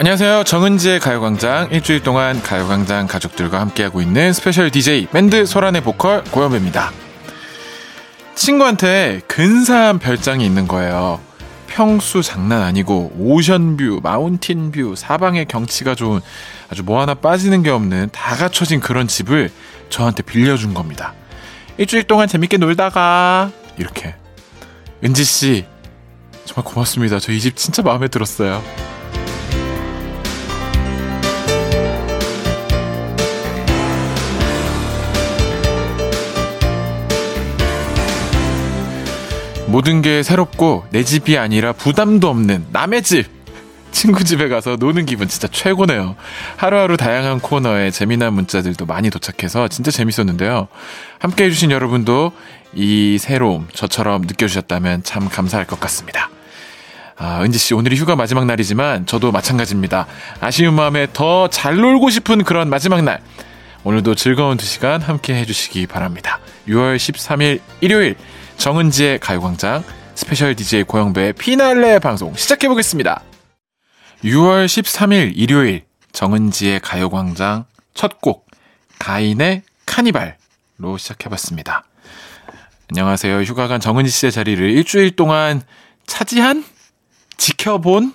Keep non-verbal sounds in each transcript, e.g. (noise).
안녕하세요. 정은지의 가요광장 일주일 동안 가요광장 가족들과 함께하고 있는 special DJ 밴드 소란의 보컬 고영배입니다. 친구한테 근사한 별장이 있는 거예요. 평수 장난 아니고 ocean view, mountain view, 사방의 경치가 좋은 아주 뭐 하나 빠지는 게 없는 다 갖춰진 그런 집을 저한테 빌려준 겁니다. 일주일 동안 재밌게 놀다가 이렇게 은지 씨 정말 고맙습니다. 저 이 집 진짜 마음에 들었어요. 모든 게 새롭고 내 집이 아니라 부담도 없는 남의 집. 친구 집에 가서 노는 기분 진짜 최고네요. 하루하루 다양한 코너에 재미난 문자들도 많이 도착해서 진짜 재밌었는데요. 함께 해주신 여러분도 이 새로움 저처럼 느껴주셨다면 참 감사할 것 같습니다. 아, 은지 씨, 오늘이 휴가 마지막 날이지만 저도 마찬가지입니다. 아쉬운 마음에 더 잘 놀고 싶은 그런 마지막 날. 오늘도 즐거운 두 시간 함께 해주시기 바랍니다. 6월 13일 일요일 정은지의 가요광장 special DJ 고영배의 피날레 방송 시작해보겠습니다. 6월 13일 일요일 정은지의 가요광장 첫 곡 가인의 카니발로 시작해봤습니다. 안녕하세요. 휴가 간 정은지 씨의 자리를 일주일 동안 차지한 지켜본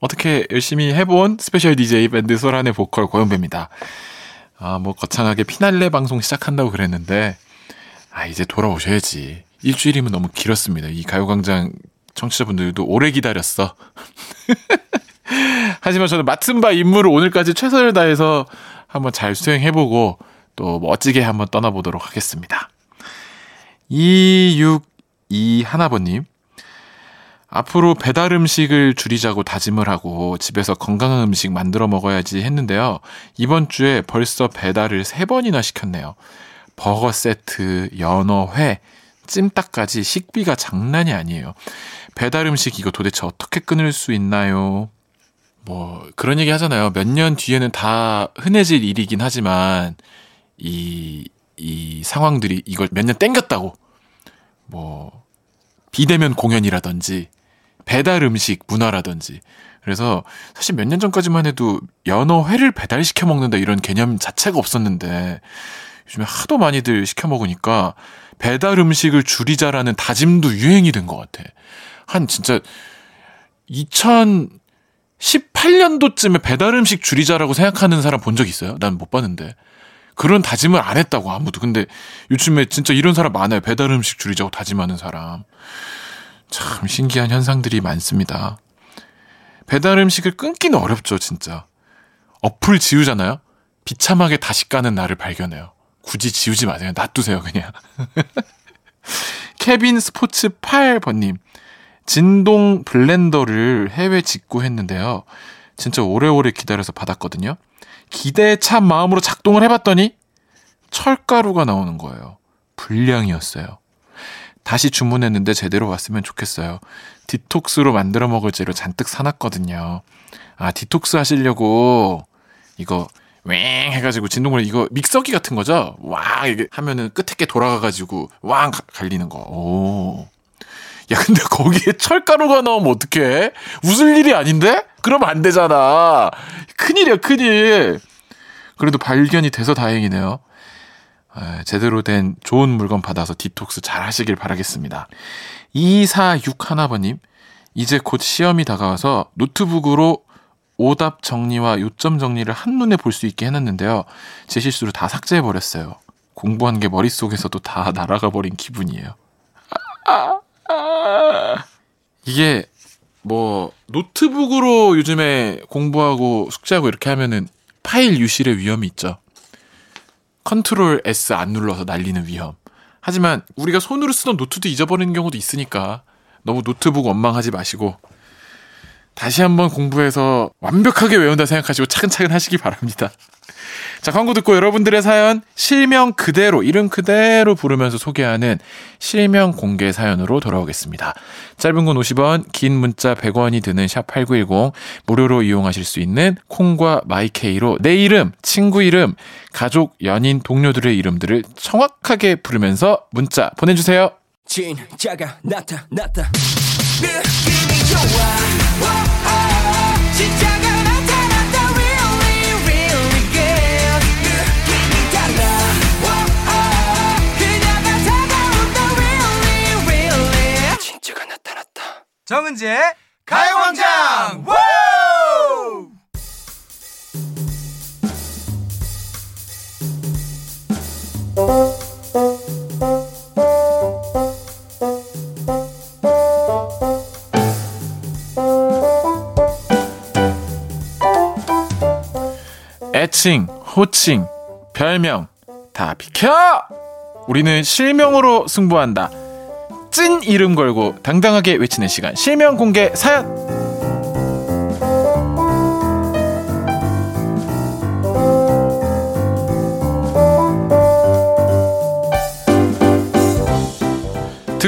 어떻게 열심히 해본 special DJ 밴드 소란의 보컬 고영배입니다. 아, 뭐 거창하게 피날레 방송 시작한다고 그랬는데 아, 이제 돌아오셔야지. 일주일이면 너무 길었습니다. 이 가요광장 청취자분들도 오래 기다렸어. (laughs) 하지만 저는 맡은 바 임무를 오늘까지 최선을 다해서 한번 잘 수행해보고 또 멋지게 한번 떠나보도록 하겠습니다. 262 하나버님. 앞으로 배달 음식을 줄이자고 다짐을 하고 집에서 건강한 음식 만들어 먹어야지 했는데요. 이번 주에 벌써 배달을 3번이나 시켰네요. 버거 세트, 연어, 회, 찜닭까지 식비가 장난이 아니에요. 배달 음식 이거 도대체 어떻게 끊을 수 있나요? 뭐 그런 얘기 하잖아요. 몇 년 뒤에는 다 흔해질 일이긴 하지만 이, 이 상황들이 이걸 몇 년 땡겼다고 뭐 비대면 공연이라든지 배달 음식 문화라든지 그래서 사실 몇 년 전까지만 해도 연어 회를 배달시켜 먹는다 이런 개념 자체가 없었는데 요즘에 하도 많이들 시켜 먹으니까 배달 음식을 줄이자라는 다짐도 유행이 된 것 같아. 한 진짜 2018년도쯤에 배달 음식 줄이자라고 생각하는 사람 본 적 있어요? 난 못 봤는데. 그런 다짐을 안 했다고 아무도. 근데 요즘에 진짜 이런 사람 많아요. 배달 음식 줄이자고 다짐하는 사람. 참 신기한 현상들이 많습니다. 배달 음식을 끊기는 어렵죠, 진짜. 어플 지우잖아요? 비참하게 다시 까는 나를 발견해요. 굳이 지우지 마세요. 놔두세요, 그냥. (laughs) 케빈 스포츠 8번님. 진동 블렌더를 해외 직구했는데요. 진짜 오래오래 기다려서 받았거든요. 기대에 찬 마음으로 작동을 해봤더니 철가루가 나오는 거예요. 불량이었어요. 다시 주문했는데 제대로 왔으면 좋겠어요. 디톡스로 만들어 먹을 재료 잔뜩 사놨거든요. 아, 디톡스 하시려고 이거 왱 해가지고 진동을 이거 믹서기 같은 거죠? 와 이게 하면은 끝에 게 돌아가가지고 왕 갈리는 거. 오. 야 근데 (laughs) 거기에 철가루가 나오면 어떡해? 웃을 일이 아닌데? 그러면 안 되잖아. 큰일이야 큰일. 그래도 발견이 돼서 다행이네요. 에, 제대로 된 좋은 물건 받아서 디톡스 잘 하시길 바라겠습니다. 246 하나번님, 이제 곧 시험이 다가와서 노트북으로 오답 정리와 요점 정리를 한눈에 볼 수 있게 해놨는데요. 제 실수로 다 삭제해버렸어요. 공부한 게 머릿속에서도 다 (laughs) 날아가 버린 기분이에요. 이게 뭐 노트북으로 요즘에 공부하고 숙제하고 이렇게 하면은 파일 유실의 위험이 있죠. control S 안 눌러서 날리는 위험. 하지만 우리가 손으로 쓰던 노트도 잊어버리는 경우도 있으니까 너무 노트북 원망하지 마시고 다시 한번 공부해서 완벽하게 외운다 생각하시고 차근차근 하시기 바랍니다. 자, 광고 듣고 여러분들의 사연 실명 그대로, 이름 그대로 부르면서 소개하는 실명 공개 사연으로 돌아오겠습니다. 짧은 건 50원, 긴 문자 100원이 드는 샵8910, 무료로 이용하실 수 있는 콩과 마이케이로 내 이름, 친구 이름, 가족, 연인, 동료들의 이름들을 정확하게 부르면서 문자 보내주세요. 진짜가 진짜가 나타났다. 정은지의 가요광장. 애칭, 호칭, 별명 다 비켜! 우리는 실명으로 승부한다. 찐 이름 걸고 당당하게 외치는 시간 실명 공개 사연.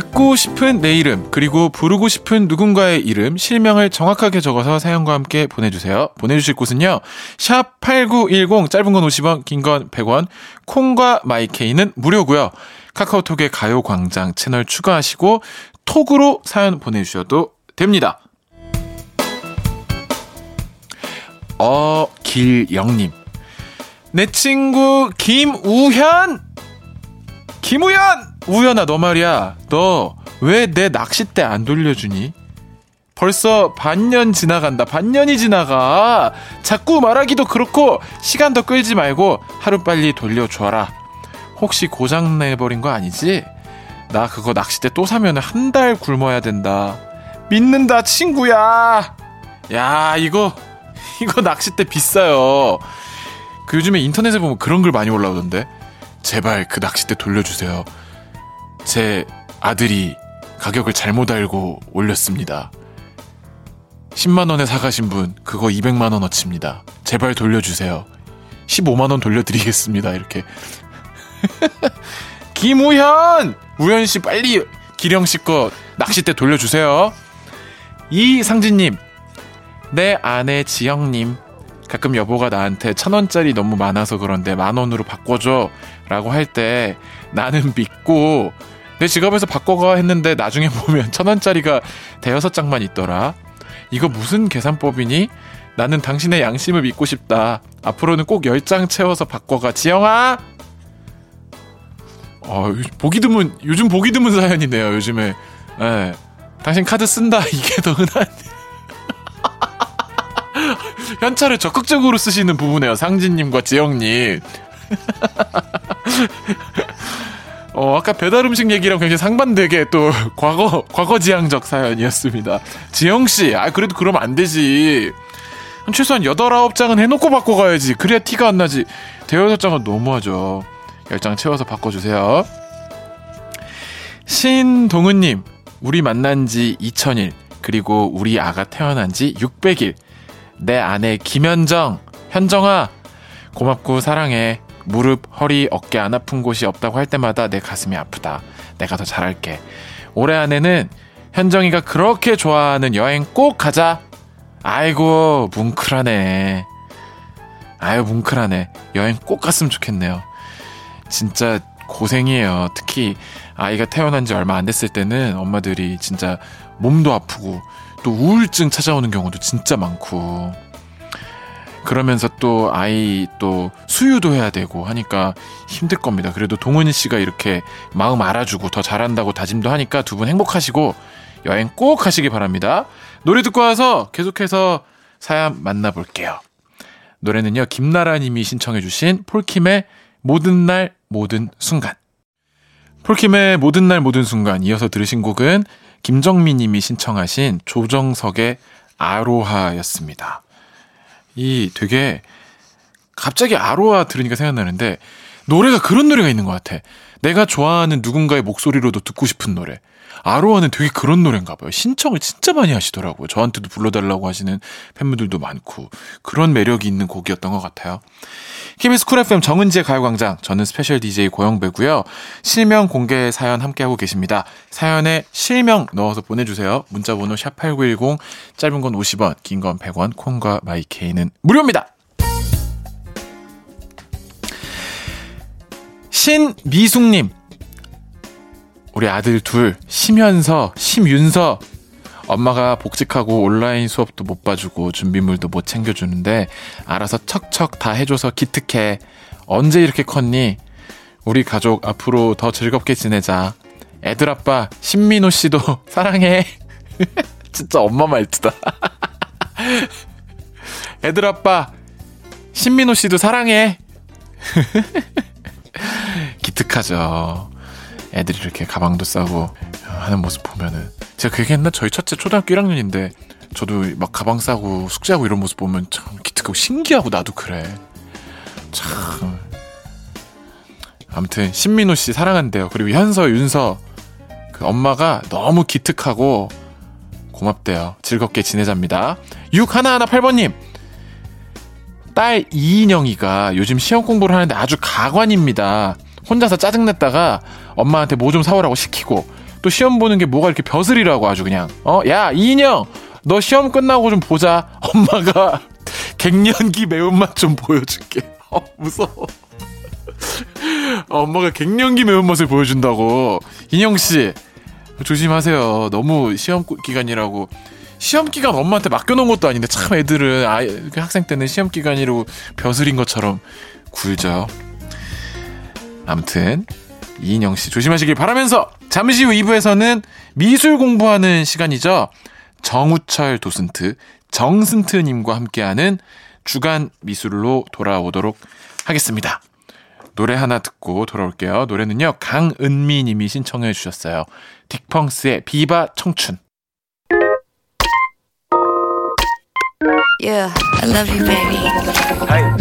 듣고 싶은 내 이름, 그리고 부르고 싶은 누군가의 이름, 실명을 정확하게 적어서 사연과 함께 보내주세요. 보내주실 곳은요, 샵 8910, 짧은 건 50원, 긴 건 100원, 콩과 마이케이는 무료고요 카카오톡에 가요광장 채널 추가하시고, 톡으로 사연 보내주셔도 됩니다. 어, 길영님. 내 친구, 김우현! 김우현! 우연아, 너 말이야. 너 왜 내 낚싯대 안 돌려주니? 벌써 반년 지나간다. 반년이 지나가. 자꾸 말하기도 그렇고 시간 더 끌지 말고 하루빨리 돌려줘라. 혹시 고장 내버린 거 아니지? 나 그거 낚싯대 또 사면 한 달 굶어야 된다. 믿는다, 친구야. 야, 이거 이거 낚싯대 비싸요. 그 요즘에 인터넷에 보면 그런 글 많이 올라오던데. 제발 그 낚싯대 돌려주세요. 제 아들이 가격을 잘못 알고 올렸습니다. 10만원에 사가신 분, 그거 200만원 어치입니다. 제발 돌려주세요. 15만원 돌려드리겠습니다. 이렇게. (laughs) 김우현! 우현씨 빨리 기령씨 거 낚싯대 돌려주세요. 이상진님, 내 아내 지영님, 가끔 여보가 나한테 천 원짜리 너무 많아서 그런데 만 원으로 바꿔줘 라고 할 때 나는 믿고 내 지갑에서 바꿔가 했는데 나중에 (laughs) 보면 천 원짜리가 대여섯 장만 있더라. 이거 무슨 계산법이니? 나는 당신의 양심을 믿고 싶다. 앞으로는 꼭 열 장 채워서 바꿔가. 지영아! 어, 보기 드문, 요즘 보기 드문 사연이네요, 요즘에. 예. 당신 카드 쓴다. (laughs) 이게 더 흔한. (laughs) 현찰을 적극적으로 쓰시는 부분이에요. 상진님과 지영님. (laughs) 어, 아까 배달 음식 얘기랑 굉장히 상반되게 또 과거, 과거지향적 사연이었습니다. 지영씨, 아, 그래도 그러면 안 되지. 최소한 8, 9장은 해놓고 바꿔가야지. 그래야 티가 안 나지. 대여섯 장은 너무하죠. 10장 채워서 바꿔주세요. 신동은님, 우리 만난 지 2000일, 그리고 우리 아가 태어난 지 600일. 내 아내 김현정, 현정아, 고맙고 사랑해. 무릎, 허리, 어깨 안 아픈 곳이 없다고 할 때마다 내 가슴이 아프다. 내가 더 잘할게. 올해 안에는 현정이가 그렇게 좋아하는 여행 꼭 가자. 아이고, 뭉클하네. 아유, 뭉클하네. 여행 꼭 갔으면 좋겠네요. 진짜 고생이에요. 특히 아이가 태어난 지 얼마 안 됐을 때는 엄마들이 진짜 몸도 아프고 또 우울증 찾아오는 경우도 진짜 많고 그러면서 또 아이 또 수유도 해야 되고 하니까 힘들 겁니다. 그래도 동은이 씨가 이렇게 마음 알아주고 더 잘한다고 다짐도 하니까 두 분 행복하시고 여행 꼭 하시기 바랍니다. 노래 듣고 와서 계속해서 사연 만나볼게요. 노래는요, 김나라 님이 신청해주신 폴킴의 모든 날, 모든 순간. 폴킴의 모든 날, 모든 순간. 이어서 들으신 곡은 김정미 님이 신청하신 조정석의 아로하였습니다. 이 되게 갑자기 아로하 들으니까 생각나는데 노래가 그런 노래가 있는 것 같아. 내가 좋아하는 누군가의 목소리로도 듣고 싶은 노래. 아로하는 되게 그런 노래인가 봐요. 신청을 진짜 많이 하시더라고요. 저한테도 불러달라고 하시는 팬분들도 많고 그런 매력이 있는 곡이었던 것 같아요. KBS 쿨 FM 정은지의 가요광장 저는 special DJ 고영배고요. 실명 공개 사연 함께하고 계십니다. 사연에 실명 넣어서 보내주세요. 문자번호 샵8910 짧은 건 50원 긴 건 100원 콩과 마이케이는 무료입니다. 신미숙님 우리 아들 둘, 심현서, 심윤서. 엄마가 복직하고 온라인 수업도 못 봐주고 준비물도 못 챙겨주는데 알아서 척척 다 해줘서 기특해. 언제 이렇게 컸니? 우리 가족 앞으로 더 즐겁게 지내자. 애들 아빠 신민호 씨도 (laughs) 사랑해. (laughs) 진짜 엄마 말투다. (laughs) 애들 아빠 신민호 씨도 사랑해. 기특하죠. 애들이 이렇게 가방도 싸고 하는 모습 보면은 제가 그 얘기했나 저희 첫째 초등학교 1학년인데 저도 막 가방 싸고 숙제하고 이런 모습 보면 참 기특하고 신기하고 나도 그래. 참. 아무튼 신민호 씨 사랑한대요. 그리고 현서, 윤서 그 엄마가 너무 기특하고 고맙대요. 즐겁게 지내자입니다. 6118번님. 딸 이인영이가 요즘 시험 공부를 하는데 아주 가관입니다. 혼자서 짜증냈다가 엄마한테 뭐 좀 사오라고 시키고 또 시험 보는 게 뭐가 이렇게 벼슬이라고 아주 그냥 어? 야 이인영! 너 시험 끝나고 좀 보자. (laughs) 엄마가 갱년기 매운맛 좀 보여줄게. (laughs) 어 무서워. (laughs) 엄마가 갱년기 매운맛을 보여준다고. 인영 씨 조심하세요. 너무 시험 기간이라고. 시험 기간 엄마한테 맡겨놓은 것도 아닌데 참 애들은 아, 그 학생 때는 시험 기간이라고 벼슬인 것처럼 굴죠 아무튼 이인영 씨 조심하시길 바라면서 잠시 후 2부에서는 미술 공부하는 시간이죠. 정우철 도슨트, 정슨트님과 함께하는 주간 미술로 돌아오도록 하겠습니다. 노래 하나 듣고 돌아올게요. 노래는요, 강은미 님이 신청해 주셨어요. 딕펑스의 비바 청춘. Yeah, I love you, baby.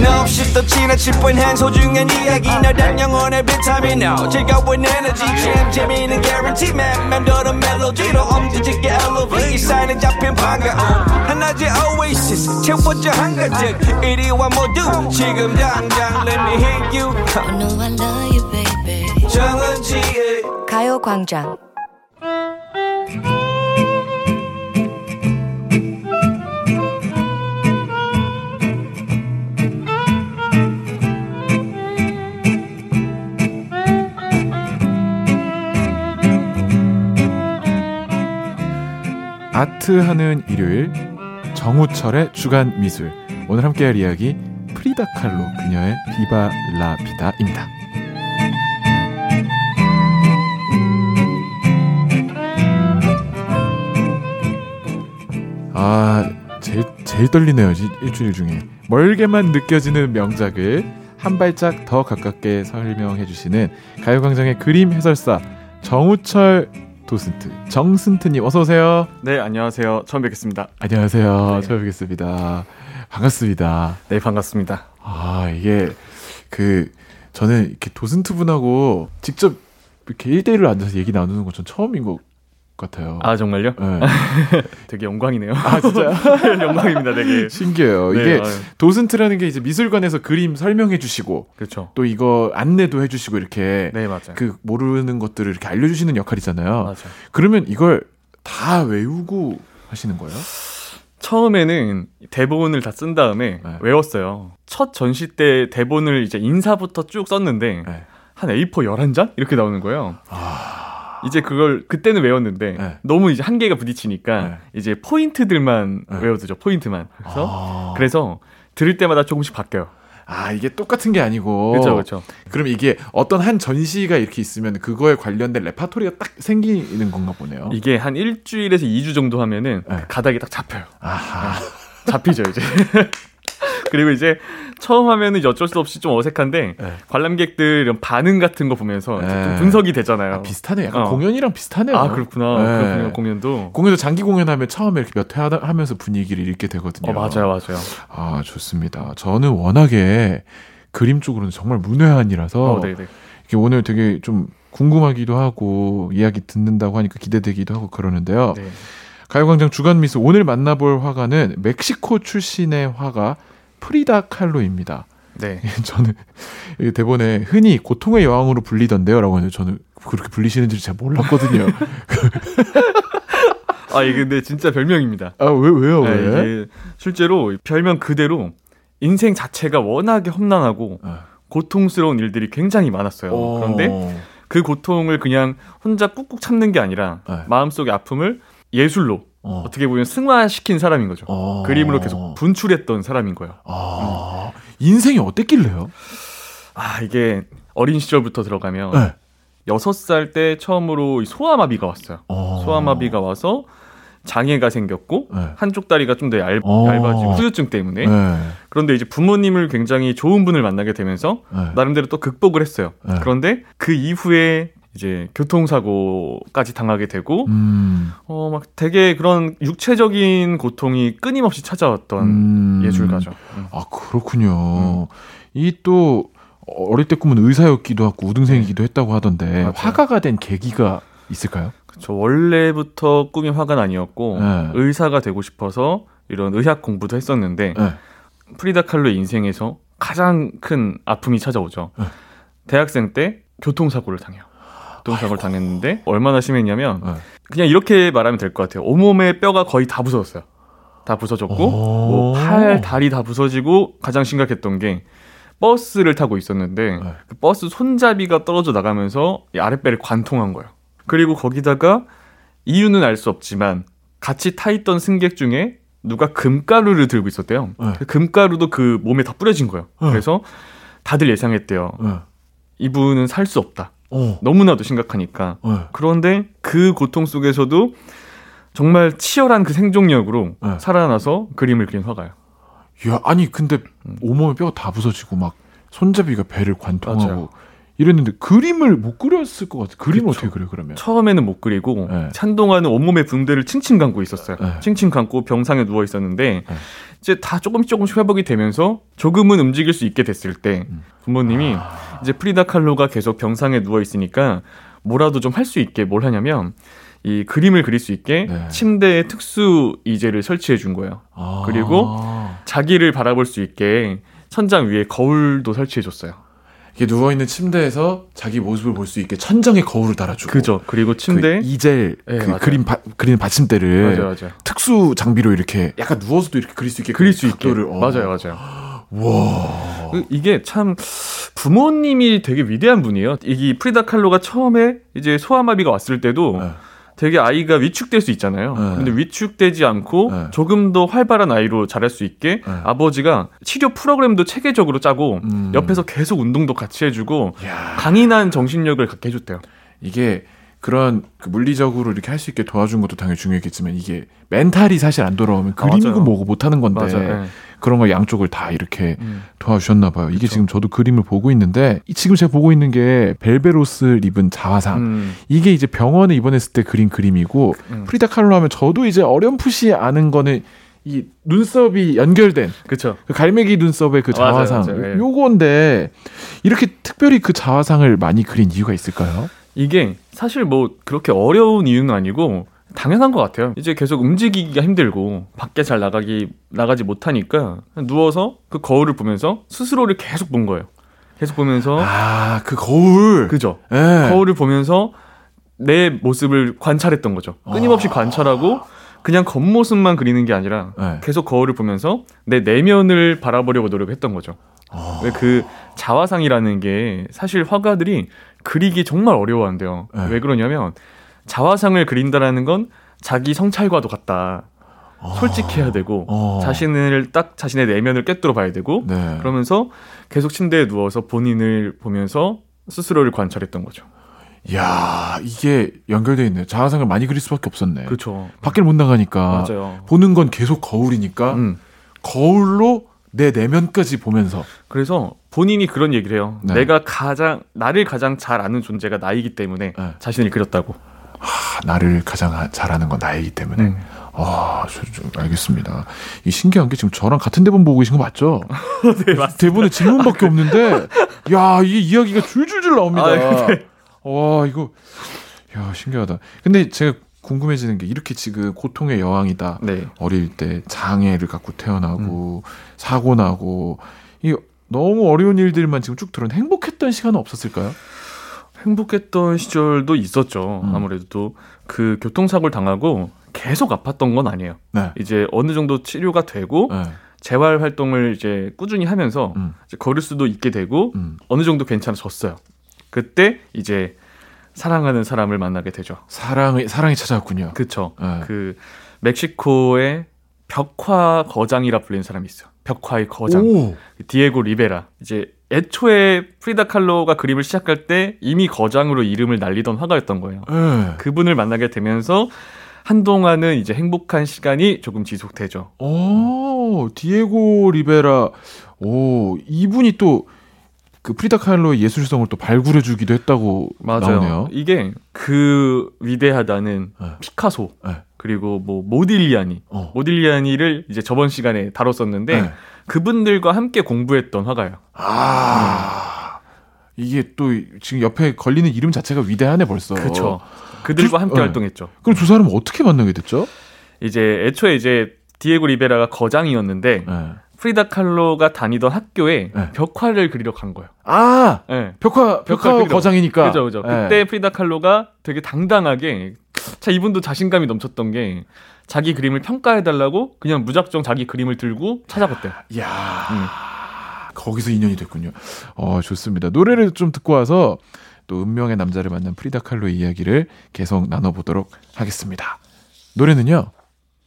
너 없이 또 지나칠 뻔한 소중한 이야기. 너란 영혼의 비타민. O 즐거운 에너지. 참 재미있는 guarantee. man 맴도는 멜로디로 엄지짓게 elevate 사인에 잡힌 반가움 하나의 oasis. 채워져 한가득. 이리와 모두. 지금 당장 let me hit you. I know I love you, baby. 정은지의 가요광장. 아트하는 일요일 정우철의 주간 미술 오늘 함께할 이야기 프리다 칼로 그녀의 비바 라 비다입니다. 아 제일 제일 떨리네요 이- 일주일 중에 멀게만 느껴지는 명작을 한 발짝 더 가깝게 설명해 주시는 가요광장의 그림 해설사 정우철 도슨트 정슨트님 어서 오세요. 네, 안녕하세요. 처음 뵙겠습니다. 안녕하세요. 네. 처음 뵙겠습니다. 반갑습니다. 네, 반갑습니다. 아, 이게 그 저는 이렇게 도슨트 분하고 직접 이렇게 1대1로 앉아서 얘기 나누는 건 전 처음인 것 같아요. 아, 정말요? 네. (laughs) 되게 영광이네요. 아, 진짜요? (laughs) 영광입니다, 되게. 신기해요. 네, 이게 아유, 도슨트라는 게 이제 미술관에서 그림 설명해 주시고 그렇죠. 또 이거 안내도 해 주시고 이렇게 네, 맞아요. 그 모르는 것들을 이렇게 알려 주시는 역할이잖아요. 맞아요. 그러면 이걸 다 외우고 하시는 거예요? 처음에는 대본을 다 쓴 다음에 네. 외웠어요. 첫 전시 때 대본을 이제 인사부터 쭉 썼는데 네. 한 A4 11장 이렇게 나오는 거예요. 이제 그걸 그때는 외웠는데 아. 네. 너무 이제 한계가 부딪히니까 네. 이제 포인트들만 네. 외워두죠. 포인트만. 그래서 아. 그래서 들을 때마다 조금씩 바뀌어요. 아, 이게 똑같은 게 아니고 그렇죠, 그렇죠. 그럼 이게 어떤 한 전시가 이렇게 있으면 그거에 관련된 레파토리가 딱 생기는 건가 보네요. 이게 한 일주일에서 2주 정도 하면은 네. 그 가닥이 딱 잡혀요. 아하. 잡히죠 이제. (laughs) (laughs) 그리고 이제 처음 하면은 어쩔 수 없이 좀 어색한데 네. 관람객들 이런 반응 같은 거 보면서 네. 좀 분석이 되잖아요. 아, 비슷하네. 약간 어. 공연이랑 비슷하네요. 아, 그렇구나. 네. 그렇군요 공연도. 공연도 장기 공연하면 처음에 이렇게 몇 회 하면서 분위기를 읽게 되거든요. 어 맞아요 맞아요. 아, 좋습니다. 저는 워낙에 그림 쪽으로는 정말 문외한이라서 어 네네. 이게 오늘 되게 좀 궁금하기도 하고 이야기 듣는다고 하니까 기대되기도 하고 그러는데요. 네. 가요광장 주간 미술 오늘 만나볼 화가는 멕시코 출신의 화가 프리다 칼로입니다. 네. (laughs) 저는 이 대본에 흔히 고통의 여왕으로 불리던데요라고 하는데 저는 그렇게 불리시는 줄잘 몰랐거든요. (laughs) 아 이게 근데 진짜 별명입니다. 아 왜 왜요 네, 왜? 실제로 별명 그대로 인생 자체가 워낙에 험난하고 아. 고통스러운 일들이 굉장히 많았어요. 어. 그런데 그 고통을 그냥 혼자 꾹꾹 참는 게 아니라 네. 마음속의 아픔을 예술로 어. 어떻게 보면 승화시킨 사람인 거죠. 어. 그림으로 계속 분출했던 사람인 거예요. 아 인생이 어땠길래요? 아 이게 어린 시절부터 들어가면 네. 여섯 살때 처음으로 이 소아마비가 왔어요. 어. 소아마비가 와서 장애가 생겼고 네. 한쪽 다리가 좀 더 얇아지고 어. 후유증 때문에 네. 그런데 이제 부모님을 굉장히 좋은 분을 만나게 되면서 네. 나름대로 또 극복을 했어요. 네. 그런데 그 이후에 이제 교통사고까지 당하게 되고 음. 어막 되게 그런 육체적인 고통이 끊임없이 찾아왔던 음. 예술가죠. 음. 아 그렇군요. 이 또 어릴 때 꿈은 의사였기도 하고 우등생이기도 했다고 하던데 맞아요. 화가가 된 계기가 있을까요? 저 원래부터 꿈이 화가 아니었고 네. 의사가 되고 싶어서 이런 의학 공부도 했었는데 네. 프리다 칼로의 인생에서 가장 큰 아픔이 찾아오죠. 네. 대학생 때 교통사고를 당해요. 교통사고를 당했는데 얼마나 심했냐면 네. 그냥 이렇게 말하면 될 것 같아요. 온몸의 뼈가 거의 다 부서졌어요. 다 부서졌고 오. 뭐 팔, 다리 다 부서지고 가장 심각했던 게 버스를 타고 있었는데 네. 그 버스 손잡이가 떨어져 나가면서 이 아랫배를 관통한 거예요. 그리고 거기다가 이유는 알 수 없지만 같이 타 있던 승객 중에 누가 금가루를 들고 있었대요. 네. 그 금가루도 그 몸에 다 뿌려진 거예요. 네. 그래서 다들 예상했대요. 네. 이분은 살 수 없다. 어. 너무나도 심각하니까. 네. 그런데 그 고통 속에서도 정말 치열한 그 생존력으로 네. 살아나서 그림을 그린 화가예요. 야, 아니 근데 음. 온몸에 뼈가 다 부서지고 막 손잡이가 배를 관통하고 맞아요. 이랬는데 그림을 못 그렸을 것 같아. 그림을 그쵸. 어떻게 그려 그러면? 처음에는 못 그리고 네. 한동안은 온몸에 붕대를 칭칭 감고 있었어요. 네. 칭칭 감고 병상에 누워 있었는데 네. 이제 다 조금씩 조금씩 회복이 되면서 조금은 움직일 수 있게 됐을 때 음. 부모님이 아. 이제 프리다 칼로가 계속 병상에 누워 있으니까 뭐라도 좀 할 수 있게 뭘 하냐면 이 그림을 그릴 수 있게 네. 침대에 특수 이제를 설치해 준 거예요. 아. 그리고 자기를 바라볼 수 있게 천장 위에 거울도 설치해 줬어요. 이게 누워 있는 침대에서 자기 모습을 볼 수 있게 천장에 거울을 달아주고 그죠. 그리고 침대 그 이젤 네, 그 맞아요. 그림 바, 그리는 받침대를 맞아요, 맞아요. 특수 장비로 이렇게 약간 누워서도 이렇게 그릴 수 있게 그릴 수 있게 어. 맞아요, 맞아요. 와. 그 이게 참 부모님이 되게 위대한 분이에요. 이 프리다 칼로가 처음에 이제 소아마비가 왔을 때도 네. 되게 아이가 위축될 수 있잖아요. 네. 근데 위축되지 않고 네. 조금 더 활발한 아이로 자랄 수 있게 네. 아버지가 치료 프로그램도 체계적으로 짜고 음. 옆에서 계속 운동도 같이 해주고 야. 강인한 정신력을 갖게 해줬대요. 이게 그런 그 물리적으로 이렇게 할 수 있게 도와준 것도 당연히 중요했겠지만 이게 멘탈이 사실 안 돌아오면 아, 그림이고 맞아요. 뭐고 못하는 건데 맞아요. 네. 그런 거 양쪽을 다 이렇게 음. 도와주셨나 봐요. 이게 그쵸. 지금 저도 그림을 보고 있는데 이- 지금 제가 보고 있는 게 벨베로스 입은 자화상. 음. 이게 이제 병원에 입원했을 때 그린 그림이고 음. 프리다 칼로 하면 저도 이제 어렴풋이 아는 거는 이 눈썹이 연결된 그쵸. 그 갈매기 눈썹의 그 아, 맞아요, 자화상 맞아요. 예. 요건데 이렇게 특별히 그 자화상을 많이 그린 이유가 있을까요? 이게 사실 뭐 그렇게 어려운 이유는 아니고 당연한 것 같아요. 이제 계속 움직이기가 힘들고 밖에 잘 나가기 나가지 못하니까 누워서 그 거울을 보면서 스스로를 계속 본 거예요. 계속 보면서 아 그 거울. 그죠. 예. 거울을 보면서 내 모습을 관찰했던 거죠. 끊임없이 아. 관찰하고 그냥 겉모습만 그리는 게 아니라 네. 계속 거울을 보면서 내 내면을 바라보려고 노력했던 거죠. 아. 왜그 자화상이라는 게 사실 화가들이 그리기 정말 어려워한대요. 네. 왜 그러냐면 자화상을 그린다라는 건 자기 성찰과도 같다. 솔직해야 되고 어. 자신을 딱 자신의 내면을 꿰뚫어 봐야 되고 네. 그러면서 계속 침대에 누워서 본인을 보면서 스스로를 관찰했던 거죠. 야 이게 연결돼 있네. 자화상을 많이 그릴 수밖에 없었네. 그렇죠. 밖을 못 나가니까 맞아요. 보는 건 계속 거울이니까 음. 거울로 내 내면까지 보면서 그래서 본인이 그런 얘기를 해요. 네. 내가 가장 나를 가장 잘 아는 존재가 나이기 때문에 네. 자신을 그렸다고. 아, 나를 가장 하- 잘하는 건 나이기 때문에 음. 아, 알겠습니다. 이 신기한 게 지금 저랑 같은 대본 보고 계신 거 맞죠? (laughs) 네, 맞습니다. 대본에 질문밖에 없는데, 야, 이 이야기가 줄줄줄 나옵니다. 아, 네. 와, 이거, 야, 신기하다. 근데 제가 궁금해지는 게 이렇게 지금 고통의 여왕이다. 네. 어릴 때 장애를 갖고 태어나고 음. 사고 나고 이 너무 어려운 일들만 지금 쭉 들은 행복했던 시간은 없었을까요? 행복했던 시절도 있었죠. 음. 아무래도 또 그 교통사고를 당하고 계속 아팠던 건 아니에요. 네. 이제 어느 정도 치료가 되고 네. 재활 활동을 이제 꾸준히 하면서 음. 이제 걸을 수도 있게 되고 음. 어느 정도 괜찮아졌어요. 그때 이제 사랑하는 사람을 만나게 되죠. 사랑이 사랑이 찾아왔군요. 그쵸. 네. 그 멕시코의 벽화 거장이라 불리는 사람이 있어요. 벽화의 거장. 오. 디에고 리베라. 이제 애초에 프리다 칼로가 그림을 시작할 때 이미 거장으로 이름을 날리던 화가였던 거예요. 네. 그분을 만나게 되면서 한동안은 이제 행복한 시간이 조금 지속되죠. 오, 디에고 리베라. 오, 이분이 또 그 프리다 칼로의 예술성을 또 발굴해 주기도 했다고 나오네요. 이게 그 위대하다는 네. 피카소 네. 그리고 뭐 모딜리아니 어. 모딜리아니를 이제 저번 시간에 다뤘었는데 네. 그분들과 함께 공부했던 화가예요. 아. 이게 또 지금 옆에 걸리는 이름 자체가 위대하네 벌써. 그렇죠. 그들과 그- 함께 네. 활동했죠. 그럼 두 사람은 어떻게 만나게 됐죠? 이제 애초에 이제 디에고 리베라가 거장이었는데 네. 프리다 칼로가 다니던 학교에 네. 벽화를 그리러 간 거예요. 아, 네. 벽화 벽화. 거장이니까. 그죠, 그죠. 네. 그때 프리다 칼로가 되게 당당하게, 자, 이분도 자신감이 넘쳤던 게, 자기 그림을 평가해 달라고 그냥 무작정 자기 그림을 들고 찾아갔대요. 야 음. 거기서 인연이 됐군요. 어, 좋습니다. 노래를 좀 듣고 와서 또 운명의 남자를 만난 프리다 칼로의 이야기를 계속 나눠보도록 하겠습니다. 노래는요.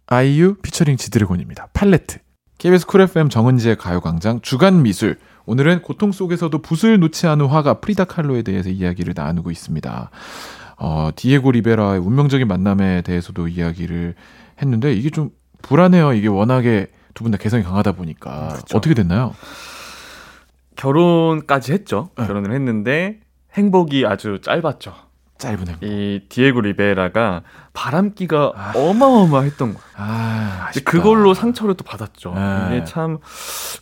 아이유 피처링 지드래곤입니다. 팔레트. KBS 쿨 FM 정은지의 가요광장 주간 미술. 오늘은 고통 속에서도 붓을 놓지 않은 화가 프리다 칼로에 대해서 이야기를 나누고 있습니다. 어, 디에고 리베라의 운명적인 만남에 대해서도 이야기를 했는데 이게 좀 불안해요. 이게 워낙에 두 분 다 개성이 강하다 보니까 그쵸. 어떻게 됐나요? 결혼까지 했죠. 네. 결혼을 했는데, 행복이 아주 짧았죠. 짧은 행. 이 디에고 리베라가 바람기가 아. 어마어마했던 거예요. 아, 아쉽다. 그걸로 상처를 또 받았죠. 네. 이게 참,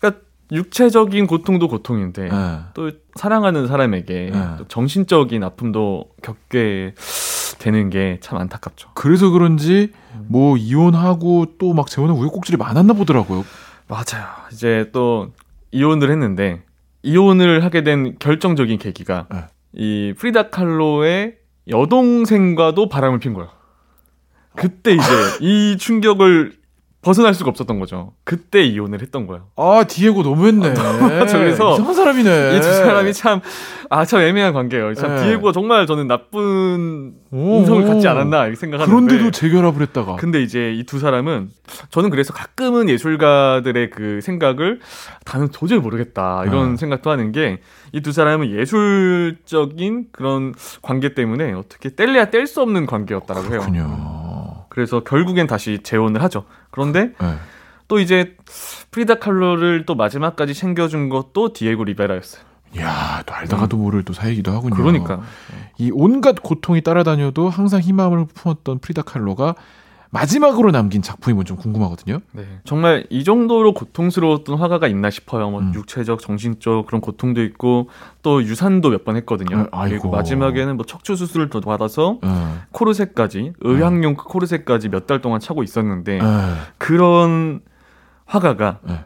그러니까 육체적인 고통도 고통인데, 네. 또 사랑하는 사람에게 네. 또 정신적인 아픔도 겪게 되는 게 참 안타깝죠. 그래서 그런지 뭐 이혼하고 또 막 재혼의 우여곡절이 많았나 보더라고요. 맞아요. 이제 또 이혼을 했는데 이혼을 하게 된 결정적인 계기가 네. 이 프리다 칼로의 여동생과도 바람을 핀 거예요. 그때 이제 이 충격을 벗어날 수가 없었던 거죠. 그때 이혼을 했던 거예요. 아 디에고 너무했네. 맞아, 그래서 이상한 사람이네. 이 두 사람이 참, 아, 참 애매한 관계예요. 참, 네. 디에고가 정말 저는 나쁜 오, 인성을 오. 갖지 않았나, 이렇게 생각하는데. 그런데도 재결합을 했다가. 근데 이제 이 두 사람은, 저는 그래서 가끔은 예술가들의 그 생각을, 나는 도저히 모르겠다, 이런 네. 생각도 하는 게, 이 두 사람은 예술적인 그런 관계 때문에 어떻게 뗄래야 뗄 수 없는 관계였다라고 해요. 그렇군요. 그래서 결국엔 다시 재혼을 하죠. 그런데 네. 또 이제 프리다 칼로를 또 마지막까지 챙겨준 것도 디에고 리베라였어요. 야, 또 알다가도 모를 또 사이기도 하군요. 그러니까. 이 온갖 고통이 따라다녀도 항상 희망을 품었던 프리다 칼로가 마지막으로 남긴 작품이 좀 궁금하거든요. 네. 정말 이 정도로 고통스러웠던 화가가 있나 싶어요. 뭐 음. 육체적, 정신적 그런 고통도 있고 또 유산도 몇 번 했거든요. 아. 그리고 마지막에는 뭐 척추 수술을 더 받아서 네. 코르셋까지 의학용 코르셋까지 몇 달 동안 차고 있었는데 네. 그런 화가가 네.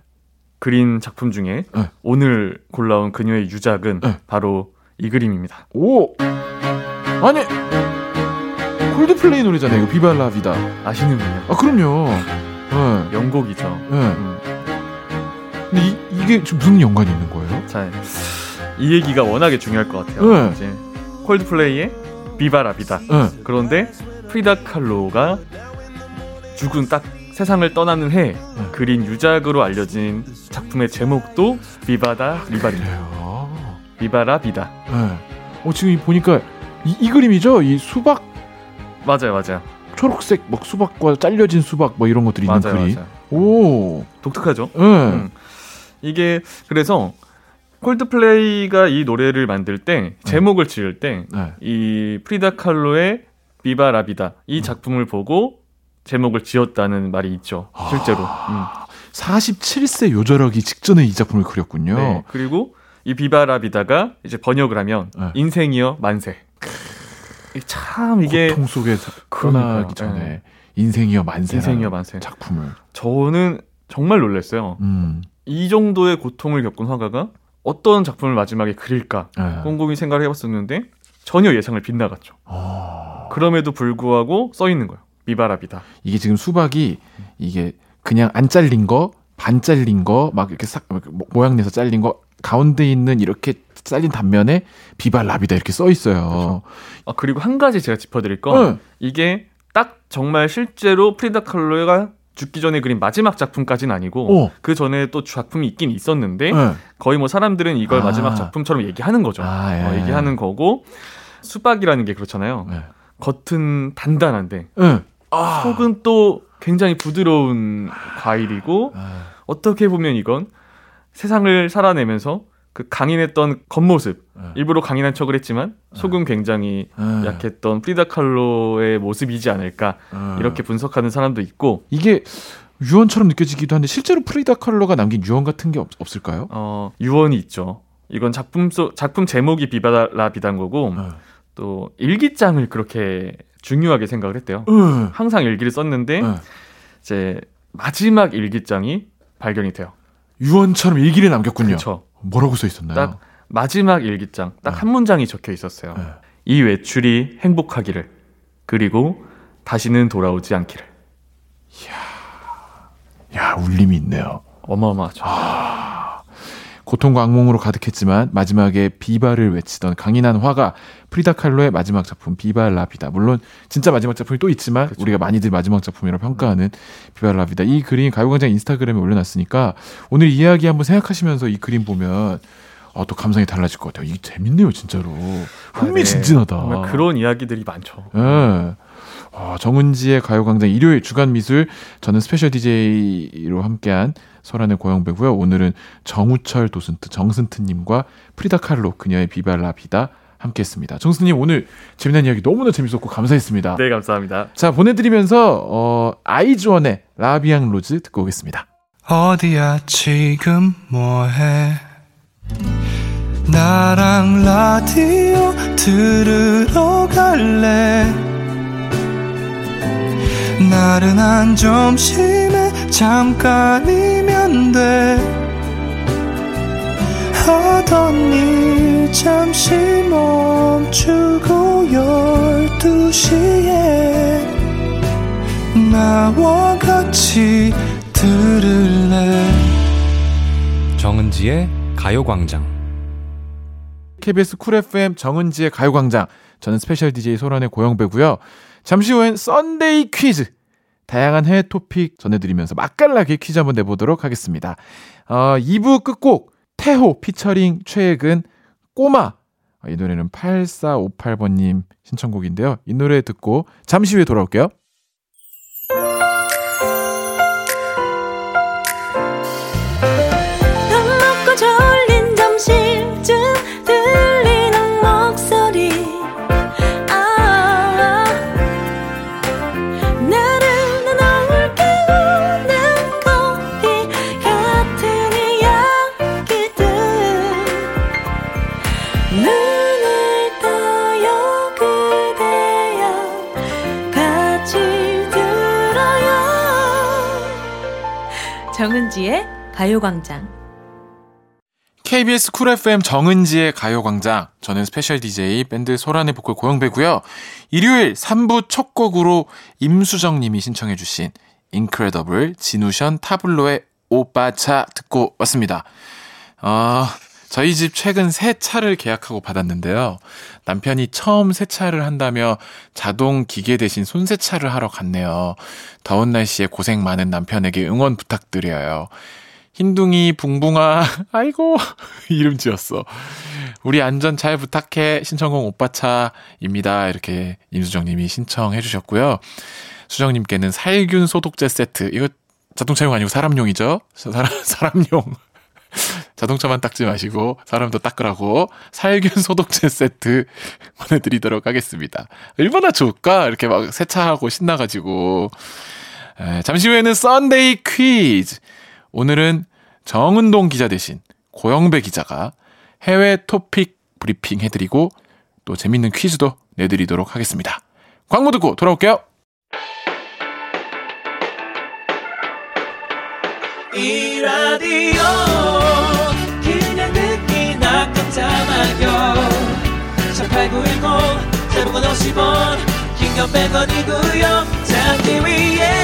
그린 작품 중에 네. 오늘 골라온 그녀의 유작은 네. 바로 이 그림입니다. 오! 아니, 콜드플레이 노래잖아요. 이거 비발라 비다. 아시는군요. 아, 그럼요. 네. 명곡이죠. 네. 음. 근데 이, 이게 무슨 연관이 있는 거예요? 자, 이 얘기가 워낙에 중요할 것 같아요. 네. 이제 콜드플레이의 비바라비다. 네. 그런데 프리다 칼로가 죽은 딱 세상을 떠나는 해 네. 그린 유작으로 알려진 작품의 제목도 비바다 리바입니다. 그래요. 비바라 비다. 네. 어, 지금 이 보니까 이, 이 그림이죠? 이 수박, 맞아요, 맞아요, 초록색 막 수박과 잘려진 수박 뭐 이런 것들이 있는 맞아요, 그림. 맞아요. 오. 독특하죠. 네. 음. 이게 그래서 콜드플레이가 이 노래를 만들 때 제목을 지을 때 네. 이 프리다 칼로의 비바 라비다 이 작품을 보고 제목을 지었다는 말이 있죠. 실제로. 음. 47세 요절하기 직전에 이 작품을 그렸군요. 네. 그리고 이 비바라비다가 이제 번역을 하면 네. 인생이여 만세. 참 이게 고통 속에. 떠나기 전에 네. 인생이여 만세. 인생이여 만세. 작품을. 저는 정말 놀랐어요. 음. 이 정도의 고통을 겪은 화가가 어떤 작품을 마지막에 그릴까 네. 꼼꼼히 생각을 해봤었는데 전혀 예상을 빗나갔죠. 어. 그럼에도 불구하고 써 있는 거예요. 비바라비다. 이게 지금 수박이 이게 그냥 안 잘린 거, 반 잘린 거, 막 이렇게 싹 모- 모양 내서 잘린 거 가운데 있는 이렇게 잘린 단면에 비발 라비다 이렇게 써 있어요. 아 그리고 한 가지 제가 짚어드릴 건 네. 이게 딱 정말 실제로 프리다 칼로가 죽기 전에 그린 마지막 작품까지는 아니고 어. 그 전에 또 작품이 있긴 있었는데 네. 거의 뭐 사람들은 이걸 아. 마지막 작품처럼 얘기하는 거죠. 아, 예. 어, 얘기하는 거고 수박이라는 게 그렇잖아요. 네. 겉은 단단한데 네. 아. 속은 또 굉장히 부드러운 과일이고 아. 어떻게 보면 이건 세상을 살아내면서 그 강인했던 겉모습 네. 일부러 강인한 척을 했지만 속은 굉장히 아. 약했던 프리다 칼로의 모습이지 않을까 아. 이렇게 분석하는 사람도 있고 이게 유언처럼 느껴지기도 한데 실제로 프리다 칼로가 남긴 유언 같은 게 없, 없을까요? 어, 유언이 있죠. 이건 작품 속 작품 제목이 비바라 비단 거고 어. 또 일기장을 그렇게 중요하게 생각을 했대요. 어. 항상 일기를 썼는데 어. 이제 마지막 일기장이 발견이 돼요. 유언처럼 일기를 남겼군요. 그렇죠. 뭐라고 써 있었나요? 딱 마지막 일기장 딱 네. 한 문장이 적혀 있었어요. 네. 이 외출이 행복하기를 그리고 다시는 돌아오지 않기를. 야 울림이 있네요. 어마어마하죠. 고통과 악몽으로 가득했지만 마지막에 비바를 외치던 강인한 화가 프리다 칼로의 마지막 작품 비바 라비다. 물론 진짜 마지막 작품이 또 있지만 그쵸. 우리가 많이들 마지막 작품이라고 평가하는 비바 라비다. 이 그림 가요광장 인스타그램에 올려놨으니까 오늘 이야기 한번 생각하시면서 이 그림 보면 어, 또 감성이 달라질 것 같아요. 이게 재밌네요, 진짜로. 흥미진진하다. 아, 네. 그런 이야기들이 많죠. 예. 아, 정은지의 가요광장 일요일 주간 미술 저는 special DJ로 함께한 소란의 고영배고요. 오늘은 정우철 도슨트 정슨트님과 프리다 칼로 그녀의 Viva la Vida 함께했습니다. 정슨님 오늘 재미난 이야기 너무나 재밌었고 감사했습니다. 네, 감사합니다. 자 보내드리면서 어, 아이즈원의 La Vie en Rose 듣고 오겠습니다. 어디야 지금 뭐해 나랑 라디오 들으러 갈래 나른한 점심에 잠깐이면 돼 하던 일 잠시 멈추고 열두 시에 나와 같이 들을래 정은지의 가요광장 KBS 쿨 FM 정은지의 가요광장. 저는 special DJ 소란의 고영배고요. 잠시 후엔 Sunday 퀴즈. 다양한 해외 토픽 전해드리면서 맛깔나게 퀴즈 한번 내보도록 하겠습니다. 어, 2부 끝곡 태호 피처링 최애근 꼬마. 어, 이 노래는 8458번님 신청곡인데요. 이 노래 듣고 잠시 후에 돌아올게요. 가요광장 KBS 쿨 FM 정은지의 가요광장. 저는 special DJ 밴드 소란의 보컬 고영배고요. 일요일 3부 첫 곡으로 임수정님이 신청해주신 인크레더블 지누션 타블로의 오빠차 듣고 왔습니다. 어, 저희 집 최근 새 차를 계약하고 받았는데요. 남편이 처음 세차를 한다며 자동 기계 대신 손세차를 하러 갔네요. 더운 날씨에 고생 많은 남편에게 응원 부탁드려요. 흰둥이 붕붕아 (laughs) 아이고 (laughs) 이름 지었어. 우리 안전 잘 부탁해. 신청곡 오빠차입니다. 이렇게 임수정님이 신청해 주셨고요. 수정님께는 살균 소독제 세트. 이거 자동차용 아니고 사람용이죠? 사람, (laughs) 사람용. 자동차만 닦지 마시고 사람도 닦으라고 살균 소독제 세트 보내드리도록 하겠습니다. 얼마나 좋을까? 이렇게 막 세차하고 신나가지고. 에, 잠시 후에는 Sunday 퀴즈 오늘은 정은동 기자 대신 고영배 기자가 해외 토픽 브리핑 해드리고 또 재밌는 퀴즈도 내드리도록 하겠습니다. 광고 듣고 돌아올게요. 이 라디오 그냥 듣기나 깜짝마요 18910 대목원 50원 긴건 100원이고요 잠기 위에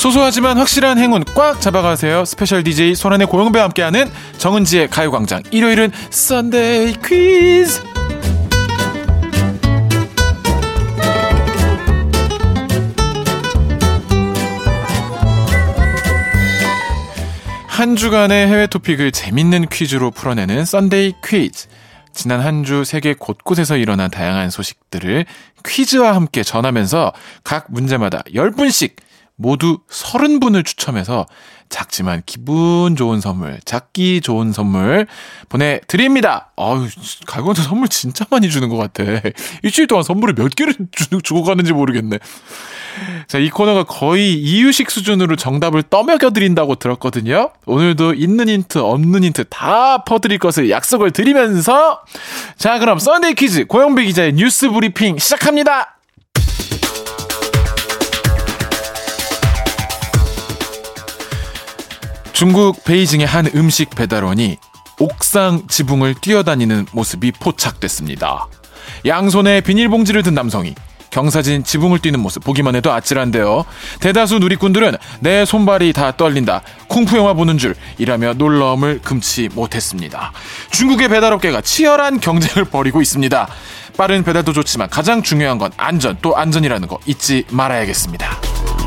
소소하지만 확실한 행운 꽉 잡아가세요. special DJ 소란의 고영배와 함께하는 정은지의 가요광장. 일요일은 Sunday 퀴즈. 한 주간의 해외 토픽을 재밌는 퀴즈로 풀어내는 Sunday 퀴즈. 지난 한 주 세계 곳곳에서 일어난 다양한 소식들을 퀴즈와 함께 전하면서 각 문제마다 10분씩 모두 30분을 추첨해서 작지만 기분 좋은 선물, 작기 좋은 선물 보내드립니다. 아유, 가요광장 선물 진짜 많이 주는 것 같아. (laughs) 일주일 동안 선물을 몇 개를 (laughs) 주, 주고 가는지 모르겠네. 자, 이 코너가 거의 이유식 수준으로 정답을 떠먹여드린다고 들었거든요. 오늘도 있는 힌트, 없는 힌트 다 퍼드릴 것을 약속을 드리면서 자, 그럼 Sunday 퀴즈 고영배 기자의 뉴스 브리핑 시작합니다. 중국 베이징의 한 음식 배달원이 옥상 지붕을 뛰어다니는 모습이 포착됐습니다. 양손에 비닐봉지를 든 남성이 경사진 지붕을 뛰는 모습 보기만 해도 아찔한데요. 대다수 누리꾼들은 내 손발이 다 떨린다. 쿵푸 영화 보는 줄 이라며 놀라움을 금치 못했습니다. 중국의 배달업계가 치열한 경쟁을 (laughs) 벌이고 있습니다. 빠른 배달도 좋지만 가장 중요한 건 안전 또 안전이라는 거 잊지 말아야겠습니다.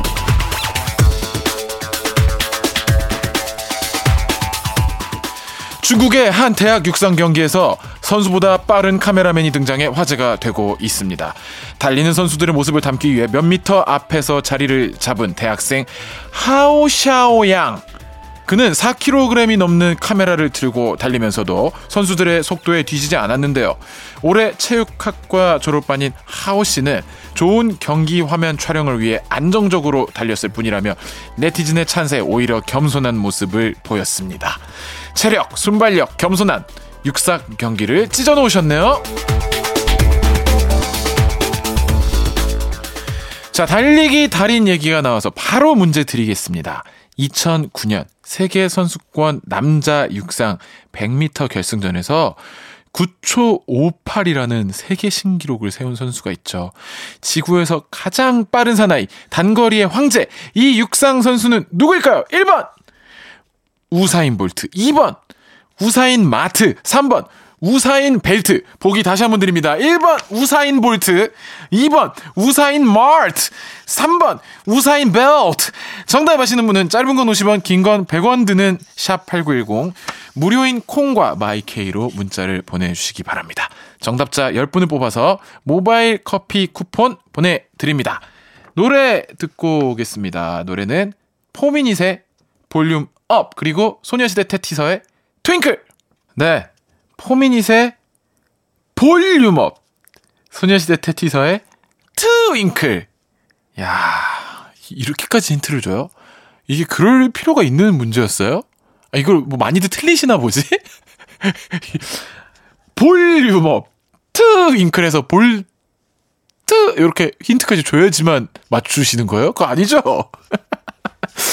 중국의 한 대학 육상 경기에서 선수보다 빠른 카메라맨이 등장해 화제가 되고 있습니다. 달리는 선수들의 모습을 담기 위해 몇 미터 앞에서 자리를 잡은 대학생 하오샤오양. 그는 4kg이 넘는 카메라를 들고 달리면서도 선수들의 속도에 뒤지지 않았는데요. 올해 체육학과 졸업반인 하오 씨는 좋은 경기 화면 촬영을 위해 안정적으로 달렸을 뿐이라며 네티즌의 찬사에 오히려 겸손한 모습을 보였습니다. 체력, 순발력, 겸손한 육상 경기를 찢어 놓으셨네요. 자, 달리기 달인 얘기가 나와서 바로 문제 드리겠습니다. 2009년 세계 선수권 남자 육상 100m 결승전에서 9초 58이라는 세계 신기록을 세운 선수가 있죠. 지구에서 가장 빠른 사나이, 단거리의 황제. 이 육상 선수는 누구일까요? 1번! 우사인 볼트. 2번! 우사인 마트. 3번! 우사인 벨트. 보기 다시 한번 드립니다. 1번 우사인 볼트, 2번 우사인 마트, 3번 우사인 벨트. 정답 아시는 분은 짧은 건 50원, 긴 건 100원 드는 샵 8910 무료인 콩과 마이케이로 문자를 보내 주시기 바랍니다. 정답자 10분을 뽑아서 모바일 커피 쿠폰 보내 드립니다. 노래 듣고 오겠습니다. 노래는 포미닛의 Volume Up 그리고 소녀시대 태티서의 Twinkle. 네, 포미닛의 Volume Up, 소녀시대 태티서의 Twinkle. 야 이렇게까지 힌트를 줘요? 이게 그럴 필요가 있는 문제였어요? 아, 이걸 뭐 많이들 틀리시나 보지? (laughs) Volume Up, Twinkle에서 볼, 트, 이렇게 힌트까지 줘야지만 맞추시는 거예요? 그거 아니죠? (laughs)